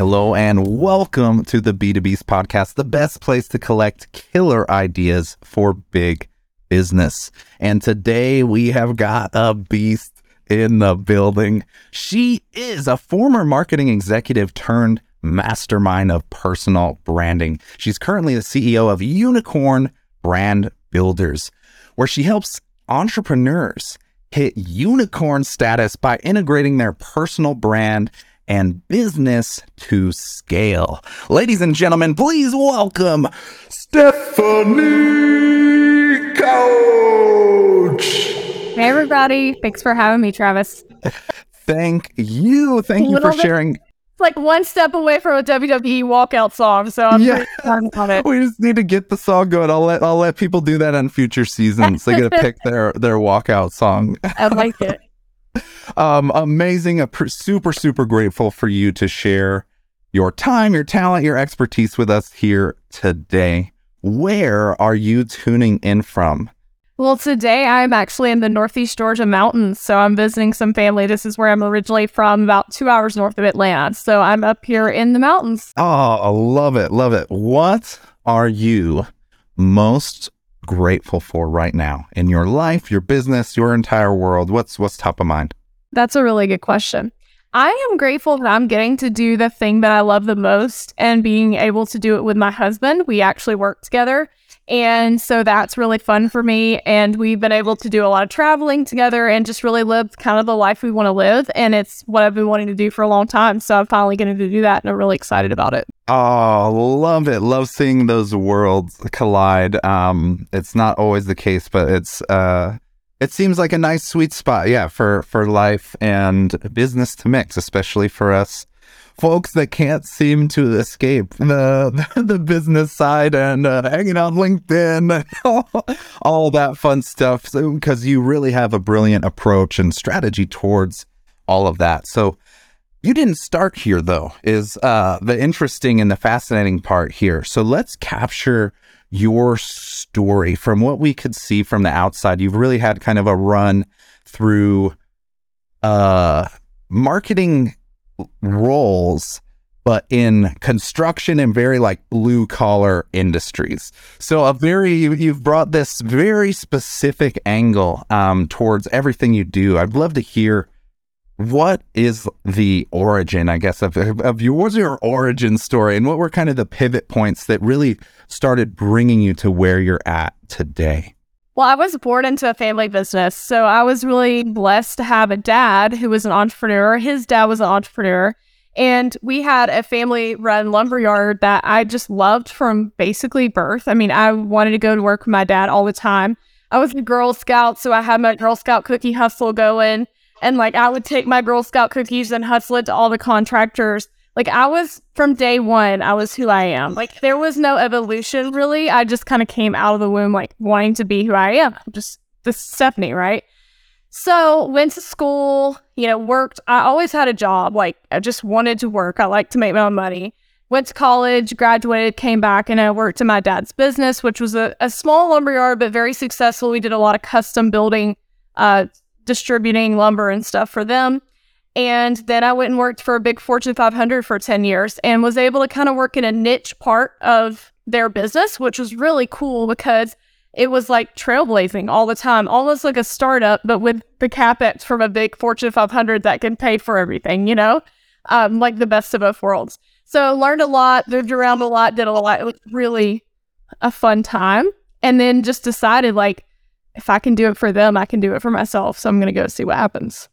Hello and welcome to the B2B's podcast, the best place to collect killer ideas for big business. And today we have got a beast in the building. She is a former marketing executive turned mastermind of personal branding. She's currently the CEO of Unicorn Brand Builders, where she helps entrepreneurs hit unicorn status by integrating their personal brand and business to scale. Ladies and gentlemen, please welcome Stefanie Couch. Hey, everybody. Thanks for having me, Travis. Thank you. Thank you for sharing. It's like one step away from a WWE walkout song, so I'm Yeah. on it. We just need to get the song going. I'll let I'll let people do that on future seasons. They get to pick their their walkout song. I like it. Um, amazing. Super super grateful for you to share your time, your talent, your expertise with us here today. Where are you tuning in from? Well, today I'm actually in the Northeast Georgia mountains, so I'm visiting some family. This is where I'm originally from, about two hours north of Atlanta. So I'm up here in the mountains. Oh, I love it, love it. What are you most grateful for right now in your life, your business, your entire world? What's what's top of mind? That's a really good question. I am grateful that I'm getting to do the thing that I love the most and being able to do it with my husband. We actually work together. And so that's really fun for me. And we've been able to do a lot of traveling together and just really live kind of the life we want to live. And it's what I've been wanting to do for a long time. So I'm finally getting to do that and I'm really excited about it. Oh, love it. Love seeing those worlds collide. Um, it's not always the case, but it's uh it seems like a nice sweet spot, yeah, for for life and business to mix, especially for us folks that can't seem to escape the the business side and uh, hanging on LinkedIn, all, all that fun stuff. So, because you really have a brilliant approach and strategy towards all of that. So, you didn't start here though, is uh, the interesting and the fascinating part here. So let's capture your story from what we could see from the outside. You've really had kind of a run through uh, marketing roles, but in construction and very like blue collar industries. So a very you- you've brought this very specific angle um, towards everything you do. I'd love to hear what is the origin, I guess, of, of your, what's your origin story and what were kind of the pivot points that really started bringing you to where you're at today? Well, I was born into a family business. So I was really blessed to have a dad who was an entrepreneur. His dad was an entrepreneur. And we had a family run lumberyard that I just loved from basically birth. I mean, I wanted to go to work with my dad all the time. I was a Girl Scout, so I had my Girl Scout cookie hustle going. And like I would take my Girl Scout cookies and hustle it to all the contractors. Like I was from day one, I was who I am. Like there was no evolution really. I just kind of came out of the womb like wanting to be who I am. Just this Stefanie, right? So went to school, you know, worked. I always had a job. Like I just wanted to work. I like to make my own money. Went to college, graduated, came back, and I worked in my dad's business, which was a, a small lumberyard, but very successful. We did a lot of custom building, uh, distributing lumber and stuff for them. And then I went and worked for a big Fortune 500 for 10 years and was able to kind of work in a niche part of their business, which was really cool because it was like trailblazing all the time, almost like a startup, but with the capex from a big Fortune 500 that can pay for everything, you know, um, like the best of both worlds. So learned a lot, moved around a lot, did a lot. It was really a fun time. And then just decided like, if I can do it for them, I can do it for myself. So I'm going to go see what happens.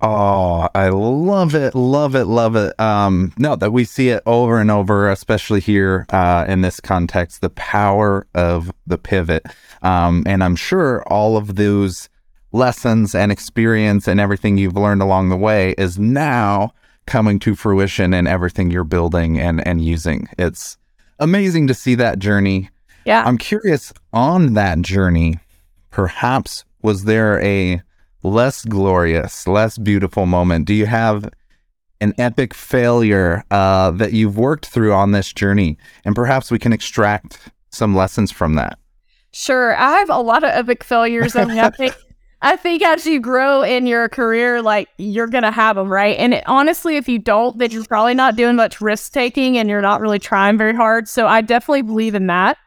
Oh, I love it, love it, love it. Um, no, that we see it over and over, especially here uh, in this context, the power of the pivot. Um, and I'm sure all of those lessons and experience and everything you've learned along the way is now coming to fruition in everything you're building and and using. It's amazing to see that journey. Yeah. I'm curious on that journey, perhaps was there a less glorious, less beautiful moment? Do you have an epic failure uh, that you've worked through on this journey? And perhaps we can extract some lessons from that. Sure. I have a lot of epic failures. I mean, I think I think as you grow in your career, like you're gonna have them, right? And it, honestly, if you don't, then you're probably not doing much risk taking, and you're not really trying very hard. So I definitely believe in that.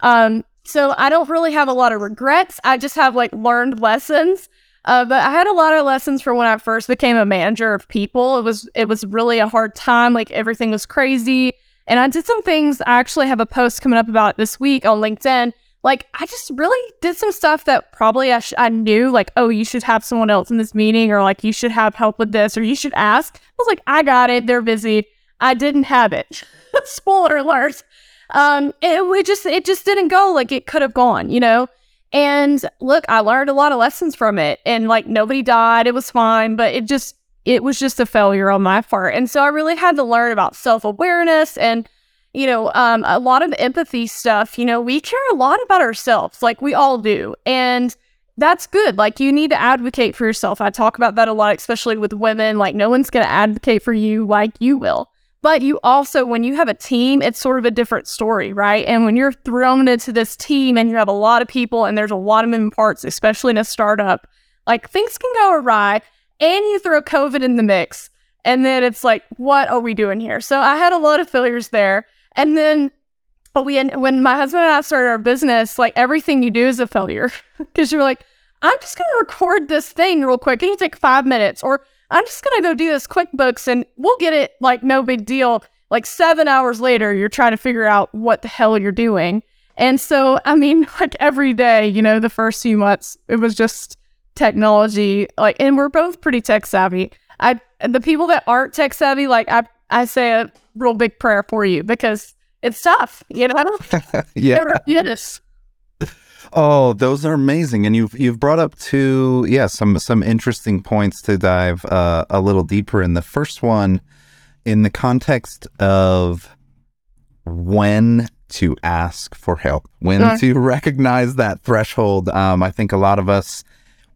Um, so I don't really have a lot of regrets. I just have like learned lessons. Uh, but I had a lot of lessons from when I first became a manager of people. It was it was really a hard time. Like everything was crazy, and I did some things. I actually have a post coming up about this week on LinkedIn like I just really did some stuff that probably I, sh- I knew like oh you should have someone else in this meeting or like you should have help with this or you should ask. I was like I got it. They're busy. I didn't have it. Spoiler alert. Um, it we just it just didn't go like it could have gone, you know. And look, I learned a lot of lessons from it, and like nobody died. It was fine, but it just it was just a failure on my part. And so I really had to learn about self awareness and you know, um, a lot of empathy stuff, you know, we care a lot about ourselves, like we all do. And that's good. Like you need to advocate for yourself. I talk about that a lot, especially with women. Like no one's going to advocate for you like you will. But you also, when you have a team, it's sort of a different story, right? And when you're thrown into this team and you have a lot of people and there's a lot of moving parts, especially in a startup, like things can go awry and you throw COVID in the mix. And then it's like, what are we doing here? So I had a lot of failures there. And then but we when my husband and I started our business, like everything you do is a failure because you're like, I'm just gonna record this thing real quick. Can you take five minutes? Or I'm just gonna go do this QuickBooks and we'll get it like no big deal. Like seven hours later, you're trying to figure out what the hell you're doing. And so, I mean, like every day, you know, the first few months, it was just technology. Like, and we're both pretty tech savvy. I the people that aren't tech savvy, like I I say a real big prayer for you because it's tough, you know. yeah. Yes. Oh, those are amazing, and you've you've brought up two, yeah, some some interesting points to dive uh, a little deeper in. The first one, in the context of when to ask for help, when to recognize that threshold. Um, I think a lot of us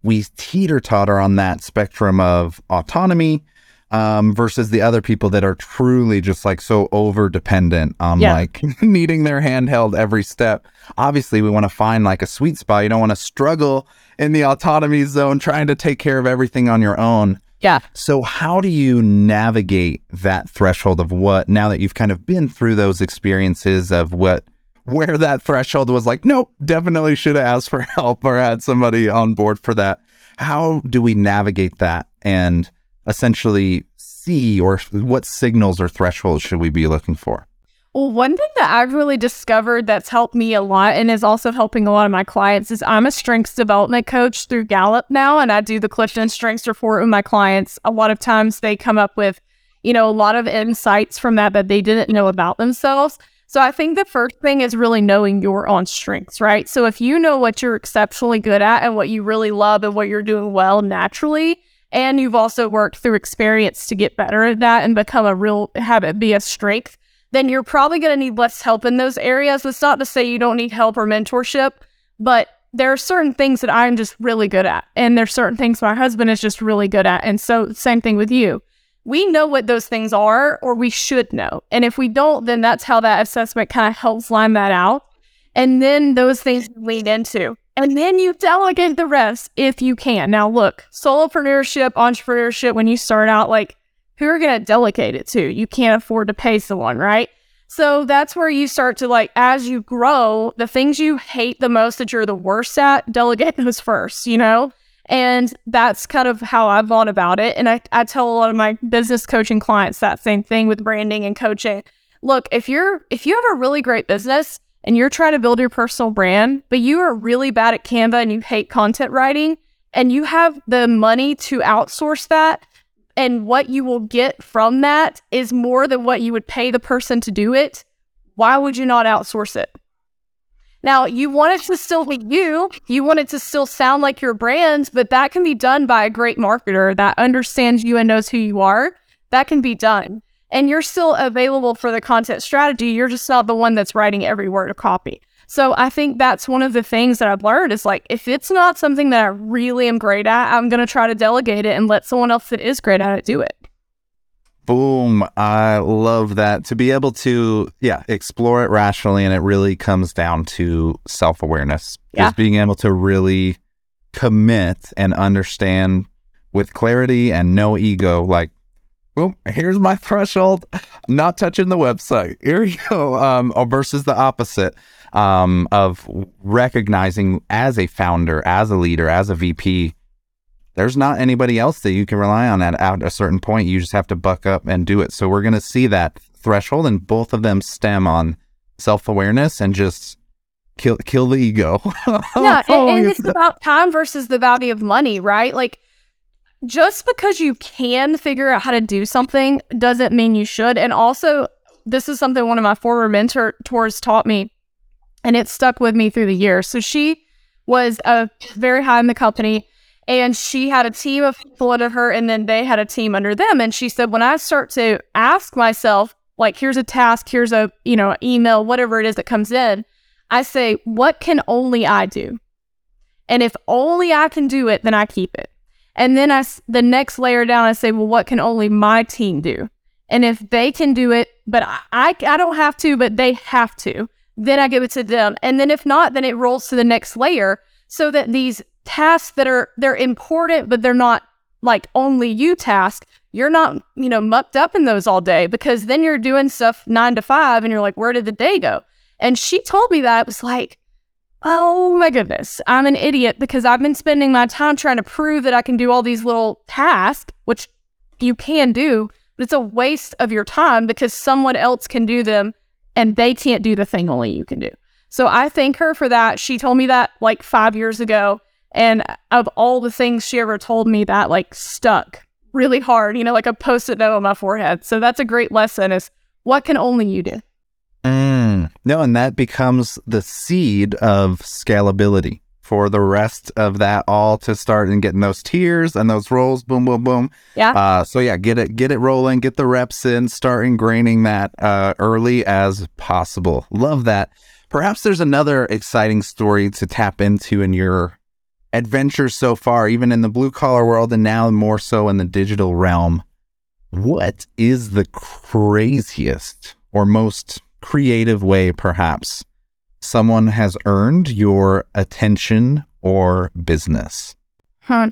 we teeter totter on that spectrum of autonomy um, versus the other people that are truly just like so over dependent on yeah. like needing their handheld every step. Obviously, we want to find like a sweet spot. You don't want to struggle in the autonomy zone trying to take care of everything on your own. Yeah. So, how do you navigate that threshold of what now that you've kind of been through those experiences of what where that threshold was like, nope, definitely should have asked for help or had somebody on board for that. How do we navigate that and essentially see or what signals or thresholds should we be looking for? Well, one thing that I've really discovered that's helped me a lot and is also helping a lot of my clients is I'm a strengths development coach through Gallup now, and I do the Clifton Strengths Report with my clients. A lot of times they come up with, you know, a lot of insights from that that they didn't know about themselves. So I think the first thing is really knowing your own strengths, right? So if you know what you're exceptionally good at and what you really love and what you're doing well naturally, and you've also worked through experience to get better at that and become a real habit, be a strength, then you're probably going to need less help in those areas. It's not to say you don't need help or mentorship, but there are certain things that I'm just really good at, and there's certain things my husband is just really good at. And so, same thing with you. We know what those things are, or we should know. And if we don't, then that's how that assessment kind of helps line that out. And then those things lead into and then you delegate the rest if you can. Now, look, solopreneurship, entrepreneurship, when you start out, like, who are going to delegate it to? You can't afford to pay someone, right? So that's where you start to like, as you grow, the things you hate the most that you're the worst at, delegate those first, you know? And that's kind of how I've gone about it. And I, I tell a lot of my business coaching clients that same thing with branding and coaching. Look, if you're if you have a really great business, and you're trying to build your personal brand, but you are really bad at Canva and you hate content writing, and you have the money to outsource that, and what you will get from that is more than what you would pay the person to do it, why would you not outsource it? Now, you want it to still be you, you want it to still sound like your brand, but that can be done by a great marketer that understands you and knows who you are. That can be done and you're still available for the content strategy. You're just not the one that's writing every word of copy. So I think that's one of the things that I've learned is like, if it's not something that I really am great at, I'm going to try to delegate it and let someone else that is great at it do it. Boom. I love that. To be able to, yeah, explore it rationally. And it really comes down to self awareness. Yeah. Just being able to really commit and understand with clarity and no ego, like, well, here's my threshold. Not touching the website. Here you go. Um, versus the opposite um, of recognizing as a founder, as a leader, as a VP, there's not anybody else that you can rely on at, at a certain point. You just have to buck up and do it. So we're going to see that threshold, and both of them stem on self awareness and just kill kill the ego. yeah, and, and it's about time versus the value of money, right? Like just because you can figure out how to do something doesn't mean you should. And also, this is something one of my former mentors taught me, and it stuck with me through the years. So she was a very high in the company and she had a team of people under her and then they had a team under them and she said when i start to ask myself like here's a task here's a you know email whatever it is that comes in i say what can only i do and if only i can do it then i keep it and then i the next layer down i say well what can only my team do? And if they can do it but i i, don't have to but they have to then i give it to them. And then if not then it rolls to the next layer so that these tasks that are they're important but they're not like only you task you're not you know mucked up in those all day because then you're doing stuff nine to five and you're like where did the day go? And she told me that it was like oh my goodness i'm an idiot because i've been spending my time trying to prove that i can do all these little tasks which you can do but it's a waste of your time because someone else can do them and they can't do the thing only you can do so i thank her for that she told me that like five years ago and of all the things she ever told me that like stuck really hard, you know, like a post-it note on my forehead. So that's a great lesson is what can only you do? Mm. No, and that becomes the seed of scalability for the rest of that all to start and getting those tiers and those rolls, boom, boom, boom. Yeah. Uh, so yeah, get it, get it rolling, get the reps in, start ingraining that uh, early as possible. Love that. Perhaps there's another exciting story to tap into in your adventures so far, even in the blue collar world and now more so in the digital realm. What is the craziest or most creative way, perhaps, someone has earned your attention or business? Huh.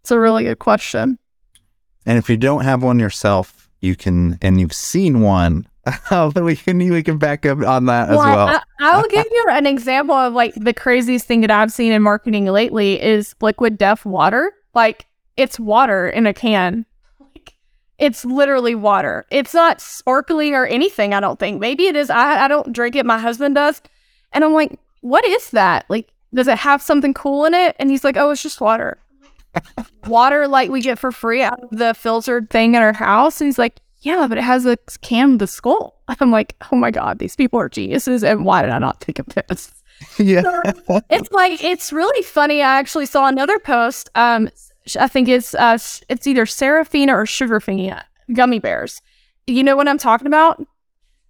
It's a really good question. And if you don't have one yourself, you can, and you've seen one, we can we can back up on that well, as well. I, will give you an example of like the craziest thing that I've seen in marketing lately is liquid death water. Like it's water in a can. It's literally water. It's not sparkling or anything. I don't think. Maybe it is. I I don't drink it. My husband does, and I'm like, what is that? Like, does it have something cool in it? And he's like, oh, it's just water. water like we get for free out of the filtered thing in our house. And he's like, yeah, but it has a can of the skull. I'm like, oh my God, these people are geniuses. And why did I not think of this? Yeah. So it's like, it's really funny. I actually saw another post. Um, I think it's, uh, it's either Seraphina or Sugarfina gummy bears. You know what I'm talking about?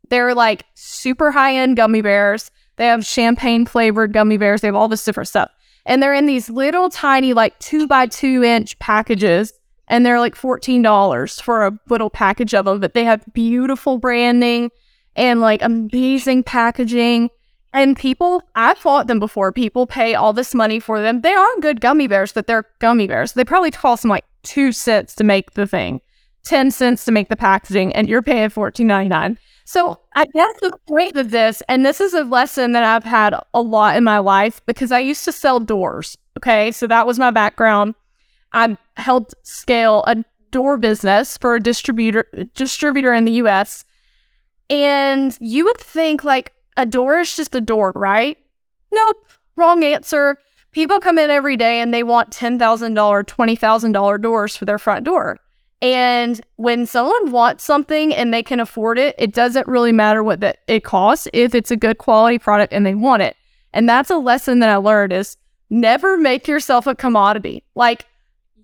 They're like super high end gummy bears. They have champagne flavored gummy bears. They have all this different stuff. And they're in these little tiny, like two by two inch packages and they're like $14 for a little package of them, but they have beautiful branding and like amazing packaging. And people, I've fought them before. People pay all this money for them. They are good gummy bears, but they're gummy bears. They probably cost them like two cents to make the thing, 10 cents to make the packaging, and you're paying $14.99. So I guess the point of this, and this is a lesson that I've had a lot in my life because I used to sell doors. Okay. So that was my background. I helped scale a door business for a distributor distributor in the US. And you would think like a door is just a door, right? Nope. Wrong answer. People come in every day and they want $10,000, $20,000 doors for their front door. And when someone wants something and they can afford it, it doesn't really matter what that it costs if it's a good quality product and they want it. And that's a lesson that I learned is never make yourself a commodity. Like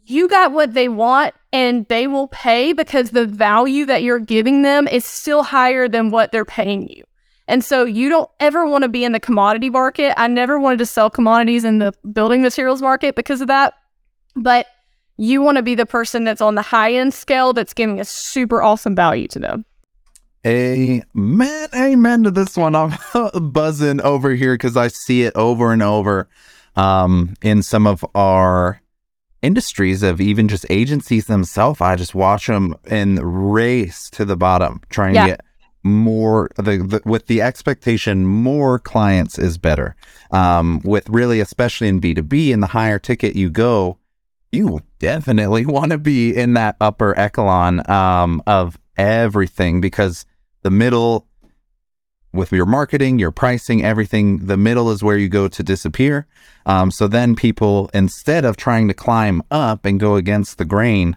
you got what they want and they will pay because the value that you're giving them is still higher than what they're paying you. And so you don't ever want to be in the commodity market. I never wanted to sell commodities in the building materials market because of that. But you want to be the person that's on the high end scale that's giving a super awesome value to them. Amen. Amen to this one. I'm buzzing over here because I see it over and over um, in some of our industries of even just agencies themselves. I just watch them in race to the bottom, trying Yeah. to get more the, the with the expectation more clients is better. Um, with really, especially in B two B, in the higher ticket you go, you definitely want to be in that upper echelon um, of everything because the middle with your marketing, your pricing, everything, the middle is where you go to disappear. Um, so then people, instead of trying to climb up and go against the grain,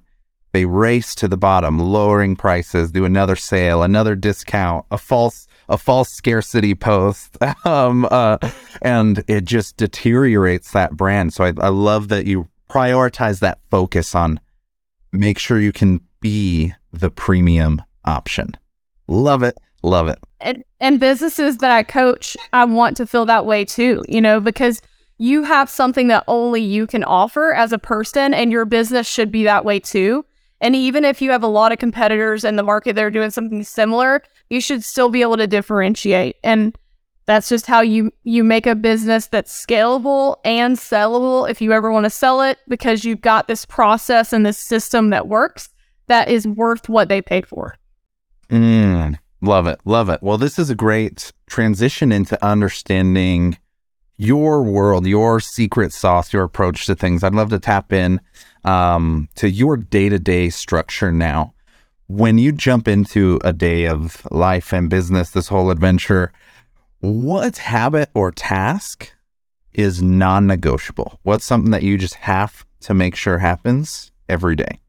they race to the bottom, lowering prices, do another sale, another discount, a false a false scarcity post, um, uh, and it just deteriorates that brand. So I, I love that you prioritize that focus on make sure you can be the premium option. Love it, love it. and, and businesses that I coach, I want to feel that way too, you know, because you have something that only you can offer as a person, and your business should be that way too. And even if you have a lot of competitors in the market that are doing something similar, you should still be able to differentiate. And that's just how you you make a business that's scalable and sellable if you ever want to sell it because you've got this process and this system that works that is worth what they paid for. Mm, love it. Love it. Well, this is a great transition into understanding your world, your secret sauce, your approach to things. I'd love to tap in um, to your day to day structure now. When you jump into a day of life and business, this whole adventure, what habit or task is non negotiable? What's something that you just have to make sure happens every day?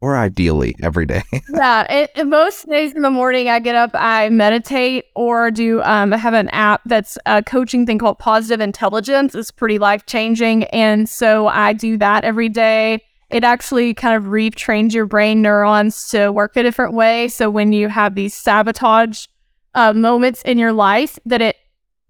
Or ideally every day. yeah, it, most days in the morning I get up, I meditate or do um, I have an app that's a coaching thing called Positive Intelligence. It's pretty life changing, and so I do that every day. It actually kind of retrains your brain neurons to work a different way. So when you have these sabotage uh, moments in your life, that it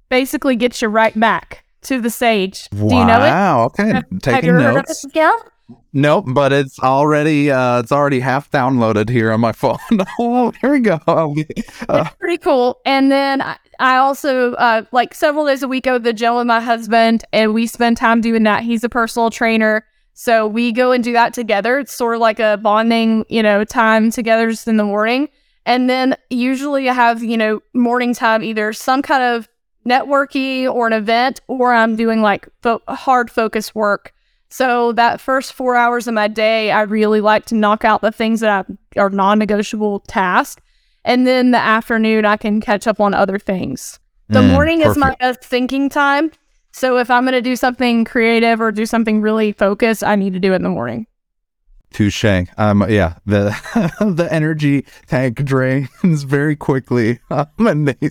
basically gets you right back to the sage. Do you know it? Wow. Okay. Taking ever heard of notes. Miguel? Nope, but it's already uh it's already half downloaded here on my phone. oh, here we go. Uh, it's pretty cool. And then I, I also uh, like several days a week go to the gym with my husband, and we spend time doing that. He's a personal trainer, so we go and do that together. It's sort of like a bonding, you know, time together just in the morning. And then usually I have you know morning time either some kind of networking or an event, or I'm doing like fo- hard focus work. So that first four hours of my day, I really like to knock out the things that I, are non-negotiable tasks and then the afternoon I can catch up on other things. The Mm, morning is my perfect. uh, thinking time. So if I'm going to do something creative or do something really focused, I need to do it in the morning. Touche. Um yeah, the the energy tank drains very quickly. Um, they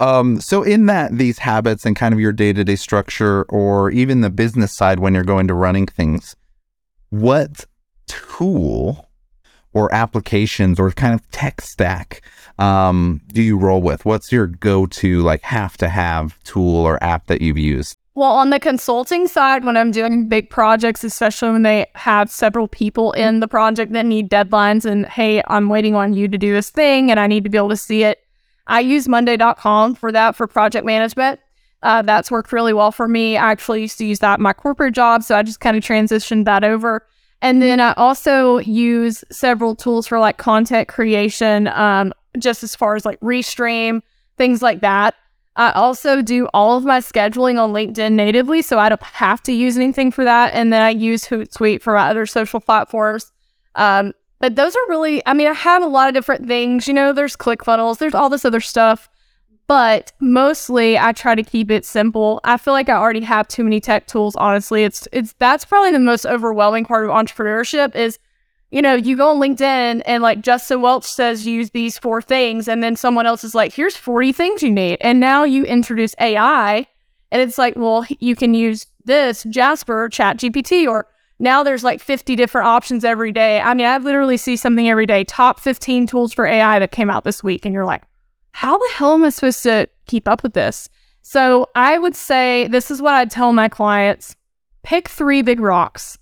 um so in that these habits and kind of your day-to-day structure or even the business side when you're going to running things, what tool or applications or kind of tech stack um, do you roll with? What's your go-to like have to have tool or app that you've used? Well, on the consulting side, when I'm doing big projects, especially when they have several people in the project that need deadlines and, hey, I'm waiting on you to do this thing and I need to be able to see it, I use Monday.com for that for project management. Uh, that's worked really well for me. I actually used to use that in my corporate job, so I just kind of transitioned that over. And then I also use several tools for like content creation, um, just as far as like Restream, things like that. I also do all of my scheduling on LinkedIn natively, so I don't have to use anything for that. And then I use Hootsuite for my other social platforms. Um, but those are really, I mean, I have a lot of different things. You know, there's ClickFunnels, there's all this other stuff, but mostly I try to keep it simple. I feel like I already have too many tech tools. Honestly, it's it's that's probably the most overwhelming part of entrepreneurship is you know, you go on LinkedIn and like Justin Welsh says use these four things, and then someone else is like, here's 40 things you need. And now you introduce AI, and it's like, well, you can use this Jasper, Chat GPT, or now there's like 50 different options every day. I mean, I literally see something every day, top 15 tools for AI that came out this week, and you're like, how the hell am I supposed to keep up with this? So I would say this is what I'd tell my clients pick three big rocks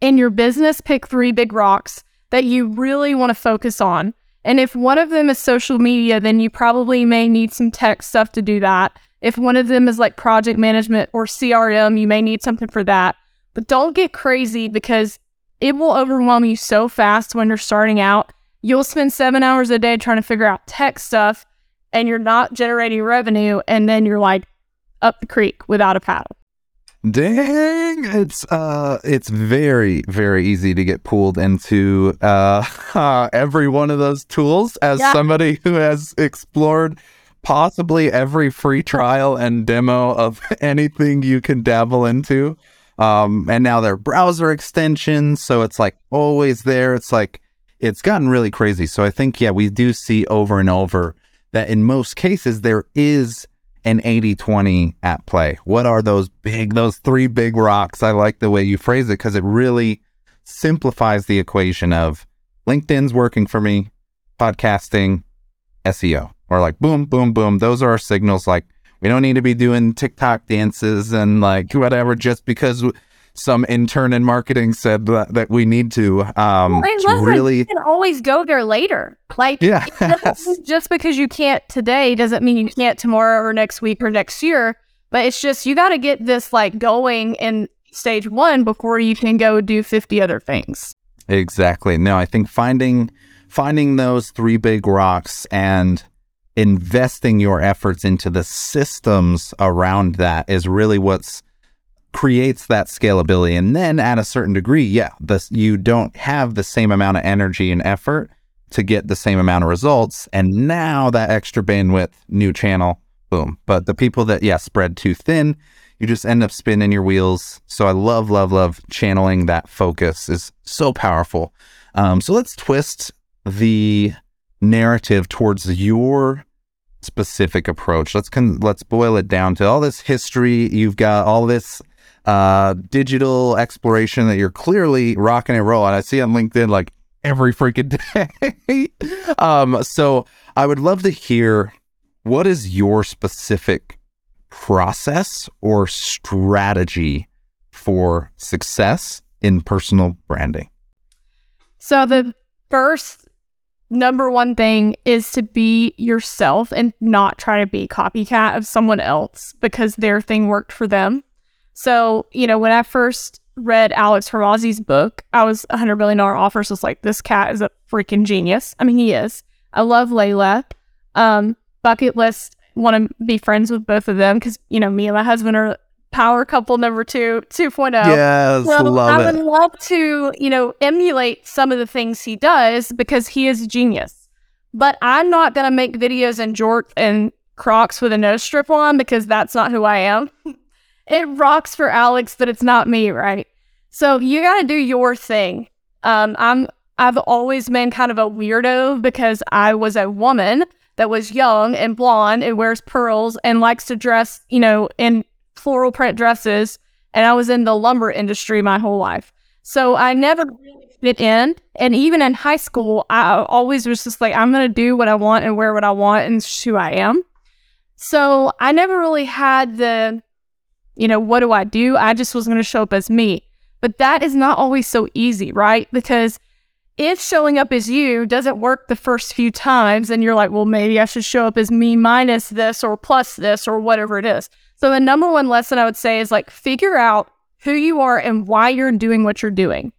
in your business, pick three big rocks that you really want to focus on. And if one of them is social media, then you probably may need some tech stuff to do that. If one of them is like project management or CRM, you may need something for that. But don't get crazy because it will overwhelm you so fast when you're starting out. You'll spend seven hours a day trying to figure out tech stuff and you're not generating revenue. And then you're like up the creek without a paddle. Dang, it's uh it's very very easy to get pulled into uh every one of those tools as Yeah. somebody who has explored possibly every free trial and demo of anything you can dabble into. Um and now they're browser extensions, so it's like always there. It's like it's gotten really crazy. So I think yeah, we do see over and over that in most cases there is an 80-20 at play. What are those big those three big rocks? I like the way you phrase it because it really simplifies the equation of LinkedIn's working for me, podcasting, SEO. Or like boom, boom, boom. Those are our signals like we don't need to be doing TikTok dances and like whatever just because some intern in marketing said that, that we need to. Um, Well, and really, you can always go there later. Like, yeah. just because you can't today doesn't mean you can't tomorrow or next week or next year. But it's just you got to get this like going in stage one before you can go do 50 other things. Exactly. No, I think finding finding those three big rocks and investing your efforts into the systems around that is really what's creates that scalability. And then at a certain degree, yeah, this you don't have the same amount of energy and effort to get the same amount of results. And now that extra bandwidth, new channel, boom. But the people that yeah spread too thin, you just end up spinning your wheels. So I love, love, love channeling that focus is so powerful. Um, so let's twist the narrative towards your specific approach. Let's con- let's boil it down to all this history. You've got all this uh, digital exploration that you're clearly rocking and rolling. I see on LinkedIn like every freaking day. um, so I would love to hear what is your specific process or strategy for success in personal branding? So the first number one thing is to be yourself and not try to be copycat of someone else because their thing worked for them. So, you know, when I first read Alex Hormozi's book, I was a hundred billion dollar offer. So it's like this cat is a freaking genius. I mean, he is. I love Leila. Um, bucket list, want to be friends with both of them because you know me and my husband are power couple number two, 2.0. yes, So love I it. would love to, you know, emulate some of the things he does because he is a genius. But I'm not gonna make videos in jort and Crocs with a nose strip on because that's not who I am. it rocks for Alex, but it's not me, right? So you gotta do your thing. Um, I'm I've always been kind of a weirdo because I was a woman that was young and blonde and wears pearls and likes to dress, you know, in floral print dresses and I was in the lumber industry my whole life. So I never really fit in. And even in high school, I always was just like, I'm going to do what I want and wear what I want, and who I am. So I never really had the, you know, what do I do? I just was going to show up as me. But that is not always so easy, right? Because if showing up as you doesn't work the first few times, and you're like, well, maybe I should show up as me minus this or plus this or whatever it is. So the number one lesson I would say is like figure out who you are and why you're doing what you're doing.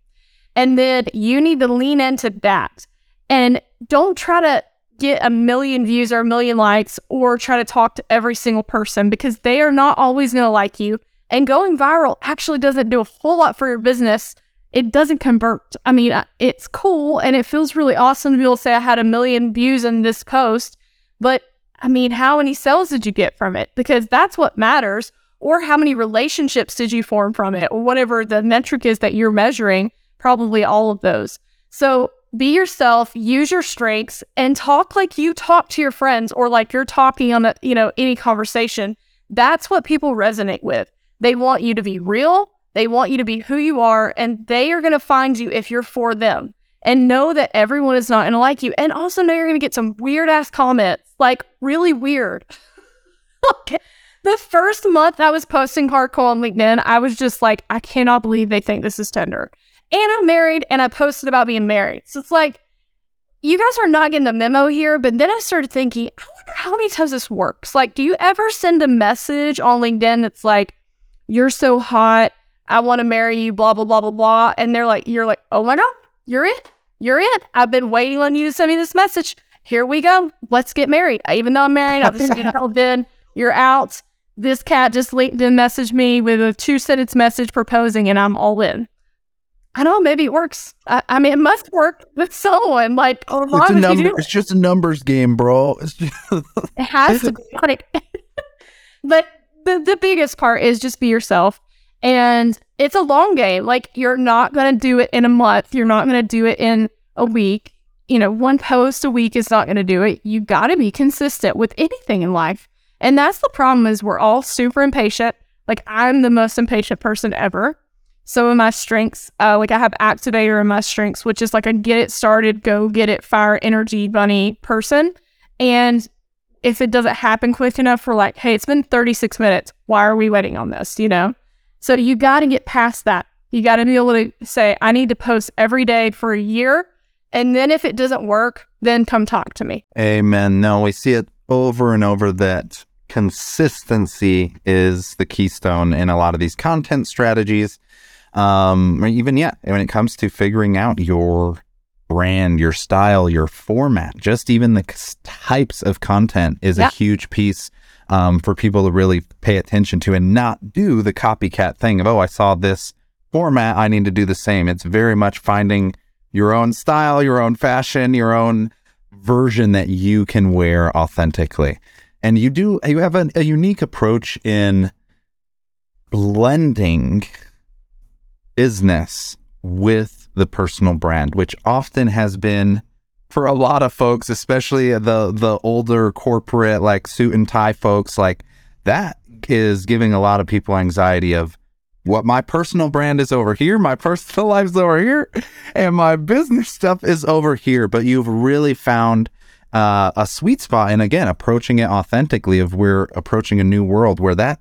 And then you need to lean into that. And don't try to get a million views or a million likes or try to talk to every single person because they are not always going to like you. And going viral actually doesn't do a whole lot for your business. It doesn't convert. I mean, uh, it's cool and it feels really awesome to be able to say I had a million views in this post, but I mean, how many sales did you get from it? Because that's what matters. Or how many relationships did you form from it? Or whatever the metric is that you're measuring, probably all of those. So be yourself, use your strengths, and talk like you talk to your friends or like you're talking on a, you know, any conversation. That's what people resonate with. They want you to be real. They want you to be who you are, and they are going to find you if you're for them. And know that everyone is not going to like you. And also know you're going to get some weird ass comments, like really weird. okay. The first month I was posting hardcore on LinkedIn, I was just like, I cannot believe they think this is Tinder. And I'm married and I posted about being married. So it's like, you guys are not getting the memo here, but then I started thinking, I wonder how many times this works. Like, do you ever send a message on LinkedIn that's like, you're so hot, I want to marry you, blah, blah, blah, blah, blah. And they're like, you're like, oh my God, you're it. You're it. I've been waiting on you to send me this message. Here we go. Let's get married. Even though I'm married, I've just been, you're out. This cat just LinkedIn messaged me with a two sentence message proposing, and I'm all in. I don't know, maybe it works. I, I mean, it must work with someone. Like, oh, it's, a number, it's just a numbers game, bro. Just... it has to be. Like, but the, the biggest part is just be yourself. And it's a long game. Like, you're not going to do it in a month. You're not going to do it in a week. You know, one post a week is not going to do it. You got to be consistent with anything in life. And that's the problem is we're all super impatient. Like, I'm the most impatient person ever some of my strengths. Uh, like I have activator in my strengths, which is like a get it started, go get it, fire energy bunny person. And if it doesn't happen quick enough, we're like, hey, it's been 36 minutes. Why are we waiting on this? You know? So you got to get past that. You got to be able to say, I need to post every day for a year. And then if it doesn't work, then come talk to me. Amen. No, we see it over and over that consistency is the keystone in a lot of these content strategies um, or even yeah, when it comes to figuring out your brand, your style, your format, just even the types of content is yeah. a huge piece um, for people to really pay attention to and not do the copycat thing of, oh, I saw this format, I need to do the same. It's very much finding your own style, your own fashion, your own version that you can wear authentically. And you do, you have a, a unique approach in blending business with the personal brand, which often has been for a lot of folks, especially the the older corporate like suit and tie folks, like that is giving a lot of people anxiety of what my personal brand is over here, my personal life's over here, and my business stuff is over here. But you've really found uh, a sweet spot, and again, approaching it authentically. Of we're approaching a new world where that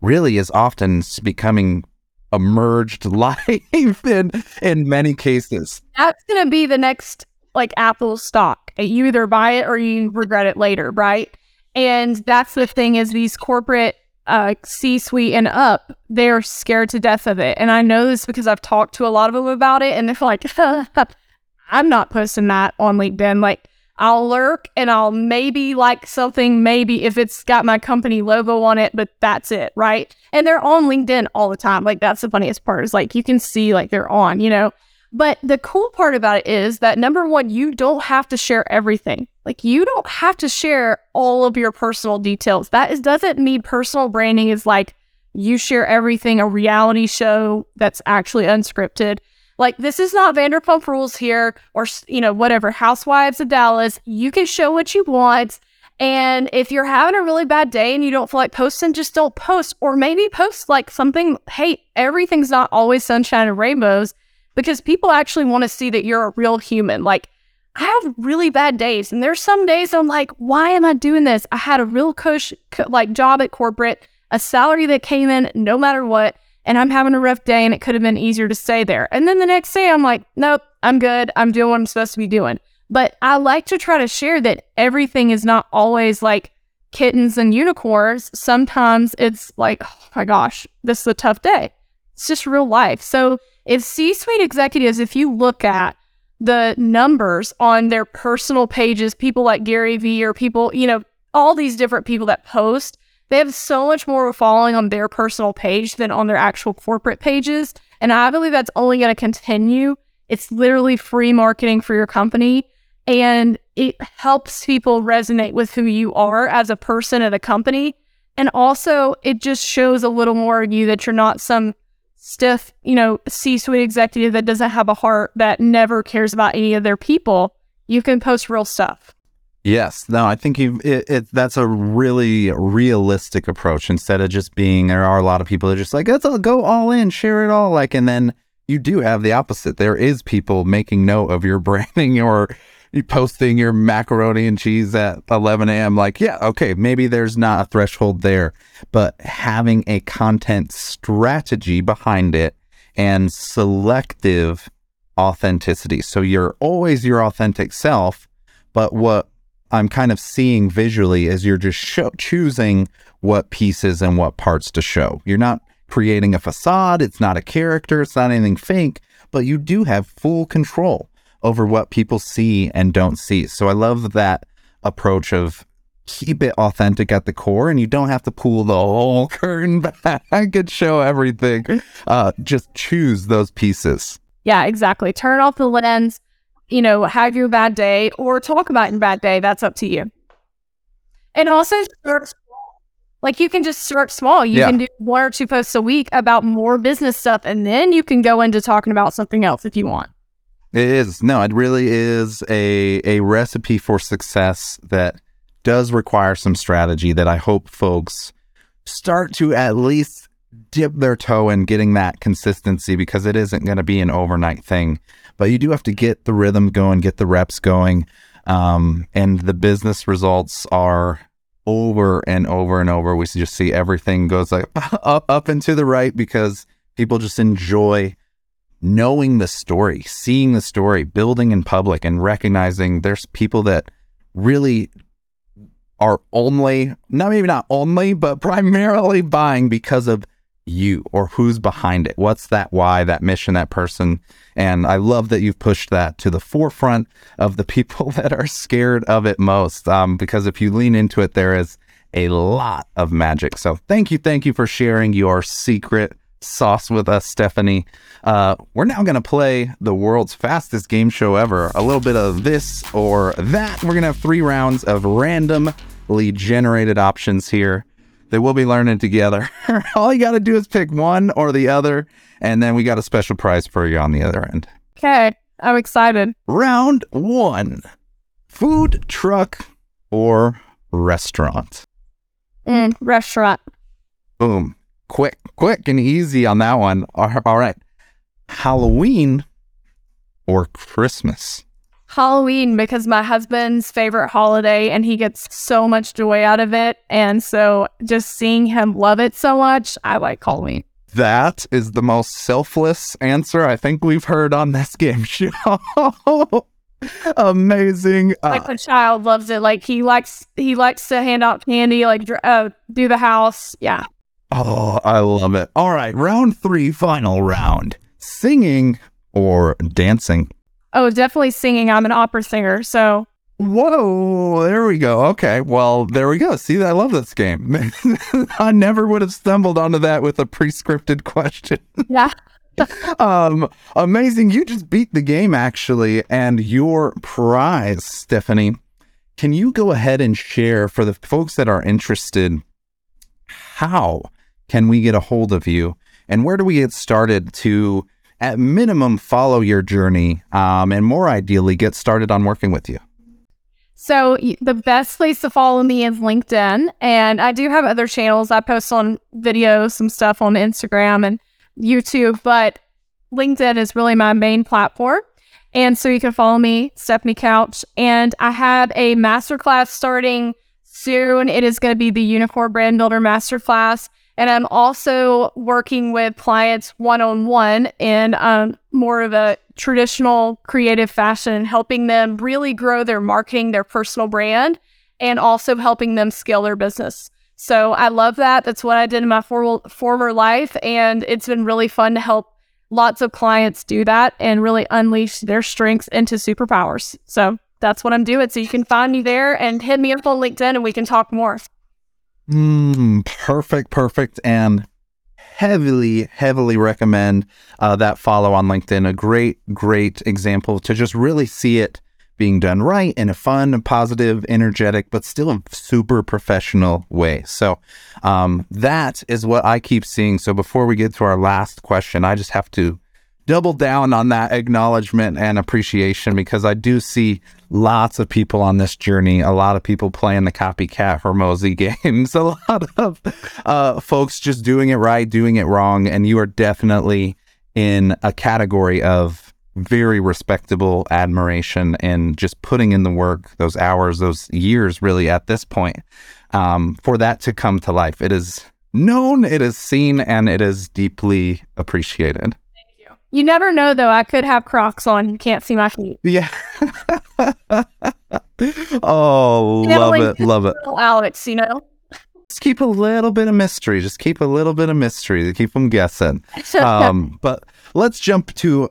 really is often becoming a merged life in in many cases. That's gonna be the next like Apple stock. You either buy it or you regret it later, right? And that's the thing is these corporate uh, C-suite and up, they're scared to death of it. And I know this because I've talked to a lot of them about it, and they're like, "I'm not posting that on LinkedIn." Like, I'll lurk and I'll maybe like something, maybe if it's got my company logo on it, but that's it, right? And they're on LinkedIn all the time. Like that's the funniest part is like you can see like they're on, you know. But the cool part about it is that number one, you don't have to share everything. Like you don't have to share all of your personal details. That is doesn't mean personal branding is like you share everything, a reality show that's actually unscripted. Like this is not Vanderpump Rules here, or you know whatever Housewives of Dallas. You can show what you want, and if you're having a really bad day and you don't feel like posting, just don't post, or maybe post like something. Hey, everything's not always sunshine and rainbows, because people actually want to see that you're a real human. Like I have really bad days, and there's some days I'm like, why am I doing this? I had a real cush like job at corporate, a salary that came in no matter what and I'm having a rough day and it could have been easier to stay there. And then the next day I'm like, nope, I'm good. I'm doing what I'm supposed to be doing. But I like to try to share that everything is not always like kittens and unicorns. Sometimes it's like, oh my gosh, this is a tough day. It's just real life. So if C suite executives, if you look at the numbers on their personal pages, people like Gary Vee or people, you know, all these different people that post, they have so much more following on their personal page than on their actual corporate pages. And I believe that's only going to continue. It's literally free marketing for your company. And it helps people resonate with who you are as a person at a company. And also, it just shows a little more of you that you're not some stiff, you know, C suite executive that doesn't have a heart, that never cares about any of their people. You can post real stuff. Yes, no, I think you it, it, that's a really realistic approach. Instead of just being, there are a lot of people that are just like, let's go all in, share it all, like, and then you do have the opposite. There is people making note of your branding or posting your macaroni and cheese at 11 a.m. Like, yeah, okay, maybe there's not a threshold there, but having a content strategy behind it and selective authenticity. So you're always your authentic self, but what I'm kind of seeing visually is you're just choosing what pieces and what parts to show. You're not creating a facade, it's not a character, it's not anything fake, but you do have full control over what people see and don't see. So I love that approach of keep it authentic at the core and you don't have to pull the whole curtain back and show everything. Uh, just choose those pieces. Yeah, exactly. Turn off the lens, you know, have your bad day or talk about your bad day. That's up to you. And also start small. Like you can just start small. You Yeah. can do one or two posts a week about more business stuff and then you can go into talking about something else if you want. It is. No, it really is a a recipe for success that does require some strategy that I hope folks start to at least dip their toe in getting that consistency because it isn't going to be an overnight thing. But you do have to get the rhythm going, get the reps going. Um, and the business results are over and over and over. We just see everything goes like up, up and to the right because people just enjoy knowing the story, seeing the story, building in public, and recognizing there's people that really are only, not maybe not only, but primarily buying because of you or who's behind it. What's that why, that mission, that person? And I love that you've pushed that to the forefront of the people that are scared of it most. Um, because if you lean into it, there is a lot of magic. So thank you, thank you for sharing your secret sauce with us, Stefanie. Uh, we're now going to play the world's fastest game show ever. A little bit of this or that. We're going to have three rounds of randomly generated options here that we'll be learning together. All you got to do is pick one or the other, and then we got a special prize for you on the other end. Okay. I'm excited. Round one food truck or restaurant. Mm, restaurant. Boom. Quick, quick and easy on that one. All all right. Halloween or Christmas? Halloween because my husband's favorite holiday and he gets so much joy out of it. And so just seeing him love it so much, I like Halloween. That is the most selfless answer I think we've heard on this game show. Amazing. Like Uh, the child loves it. Like he likes he likes to hand out candy, like uh, do the house. Yeah. oh, I love it. All right. Round three, final round. Singing or dancing? Oh, definitely singing. I'm an opera singer, so Whoa, there we go. Okay, well, there we go. See, I love this game. I never would have stumbled onto that with a pre-scripted question. yeah. um, amazing. You just beat the game, actually, and your prize, Stefanie. Can you go ahead and share for the folks that are interested? How can we get a hold of you, and where do we get started to, at minimum, follow your journey, um, and more ideally, get started on working with you? So the best place to follow me is LinkedIn, and I do have other channels. I post on videos, some stuff on Instagram and YouTube, but LinkedIn is really my main platform. And so you can follow me, Stefanie Couch, and I have a masterclass starting soon. It is going to be the Unicorn Brand Builder Masterclass. And I'm also working with clients one on one in um, more of a traditional creative fashion, helping them really grow their marketing, their personal brand, and also helping them scale their business. So I love that. That's what I did in my for- former life. And it's been really fun to help lots of clients do that and really unleash their strengths into superpowers. So that's what I'm doing. So you can find me there and hit me up on LinkedIn and we can talk more. Mm, perfect, perfect, and heavily, heavily recommend uh, that follow on LinkedIn. A great, great example to just really see it being done right in a fun, positive, energetic, but still a super professional way. So um, that is what I keep seeing. So before we get to our last question, I just have to double down on that acknowledgement and appreciation because I do see lots of people on this journey, a lot of people playing the copycat Hormozi games, a lot of uh, folks just doing it right, doing it wrong. And you are definitely in a category of very respectable admiration and just putting in the work, those hours, those years really at this point, um, for that to come to life. It is known, it is seen, and it is deeply appreciated. You never know, though. I could have Crocs on. You can't see my feet. Yeah. oh, love like- it. Love it. Alex, you know? Just keep a little bit of mystery. Just keep a little bit of mystery to keep them guessing. Um, but let's jump to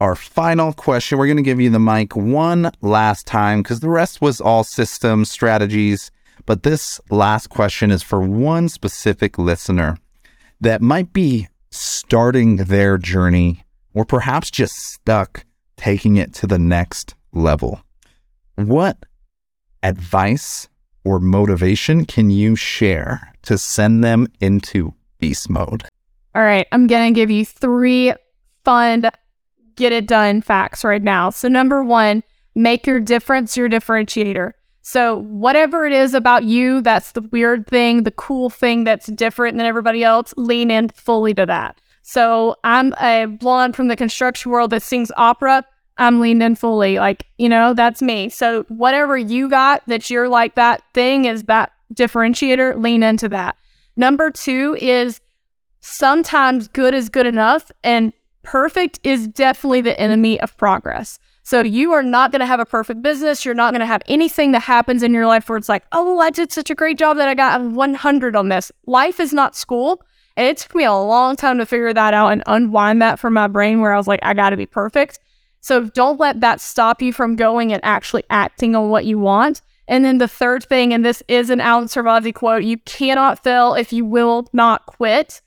our final question. We're going to give you the mic one last time because the rest was all systems, strategies. But this last question is for one specific listener that might be starting their journey or perhaps just stuck taking it to the next level. What advice or motivation can you share to send them into beast mode? All right, I'm going to give you three fun get it done facts right now. So, number one, make your difference your differentiator. So, whatever it is about you that's the weird thing, the cool thing that's different than everybody else, lean in fully to that. So, I'm a blonde from the construction world that sings opera. I'm leaned in fully. Like, you know, that's me. So, whatever you got that you're like that thing is that differentiator, lean into that. Number two is sometimes good is good enough and perfect is definitely the enemy of progress. So you are not going to have a perfect business. You're not going to have anything that happens in your life where it's like, oh, I did such a great job that I got a 100 on this. Life is not school. And it took me a long time to figure that out and unwind that from my brain where I was like, I got to be perfect. So don't let that stop you from going and actually acting on what you want. And then the third thing, and this is an Alan Servazzi quote, you cannot fail if you will not quit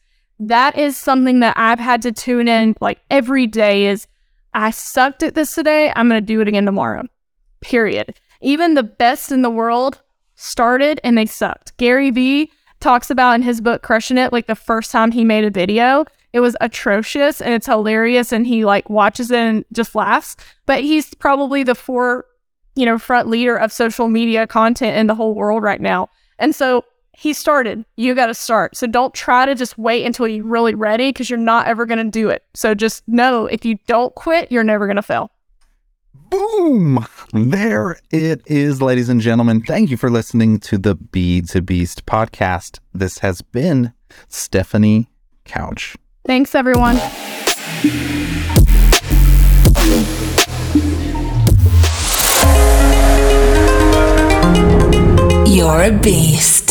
that is something that I've had to tune in like every day is I sucked at this today. I'm going to do it again tomorrow. Period. Even the best in the world started and they sucked. Gary Vee talks about in his book Crushing It like the first time he made a video, it was atrocious and it's hilarious and he like watches it and just laughs, but he's probably the four, you know, front leader of social media content in the whole world right now. And so he started. You got to start. So don't try to just wait until you're really ready because you're not ever going to do it. So just know if you don't quit, you're never going to fail. Boom! There it is, ladies and gentlemen. Thank you for listening to the Bee to Beast podcast. This has been Stefanie Couch. Thanks, everyone. You're a beast.